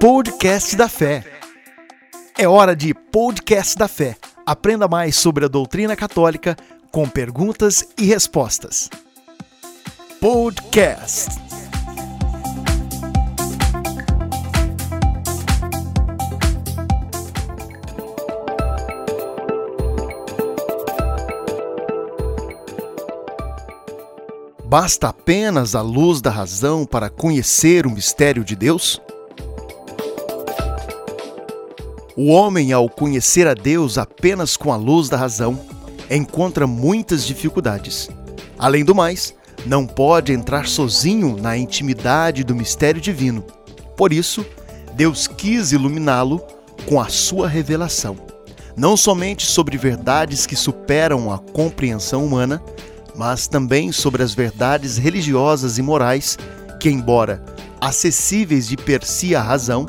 Podcast da Fé. É hora de Podcast da Fé. Aprenda mais sobre a doutrina católica com perguntas e respostas. Podcast. Basta apenas a luz da razão para conhecer o mistério de Deus? O homem, ao conhecer a Deus apenas com a luz da razão, encontra muitas dificuldades. Além do mais, não pode entrar sozinho na intimidade do mistério divino. Por isso, Deus quis iluminá-lo com a sua revelação, não somente sobre verdades que superam a compreensão humana, mas também sobre as verdades religiosas e morais que, embora acessíveis de per si à razão,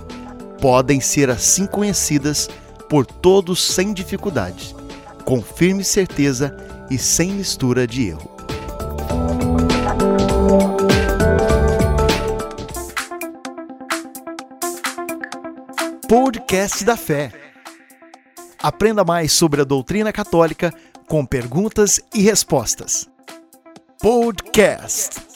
podem ser assim conhecidas por todos sem dificuldade, com firme certeza e sem mistura de erro. Podcast da Fé. Aprenda mais sobre a doutrina católica com perguntas e respostas. Podcast.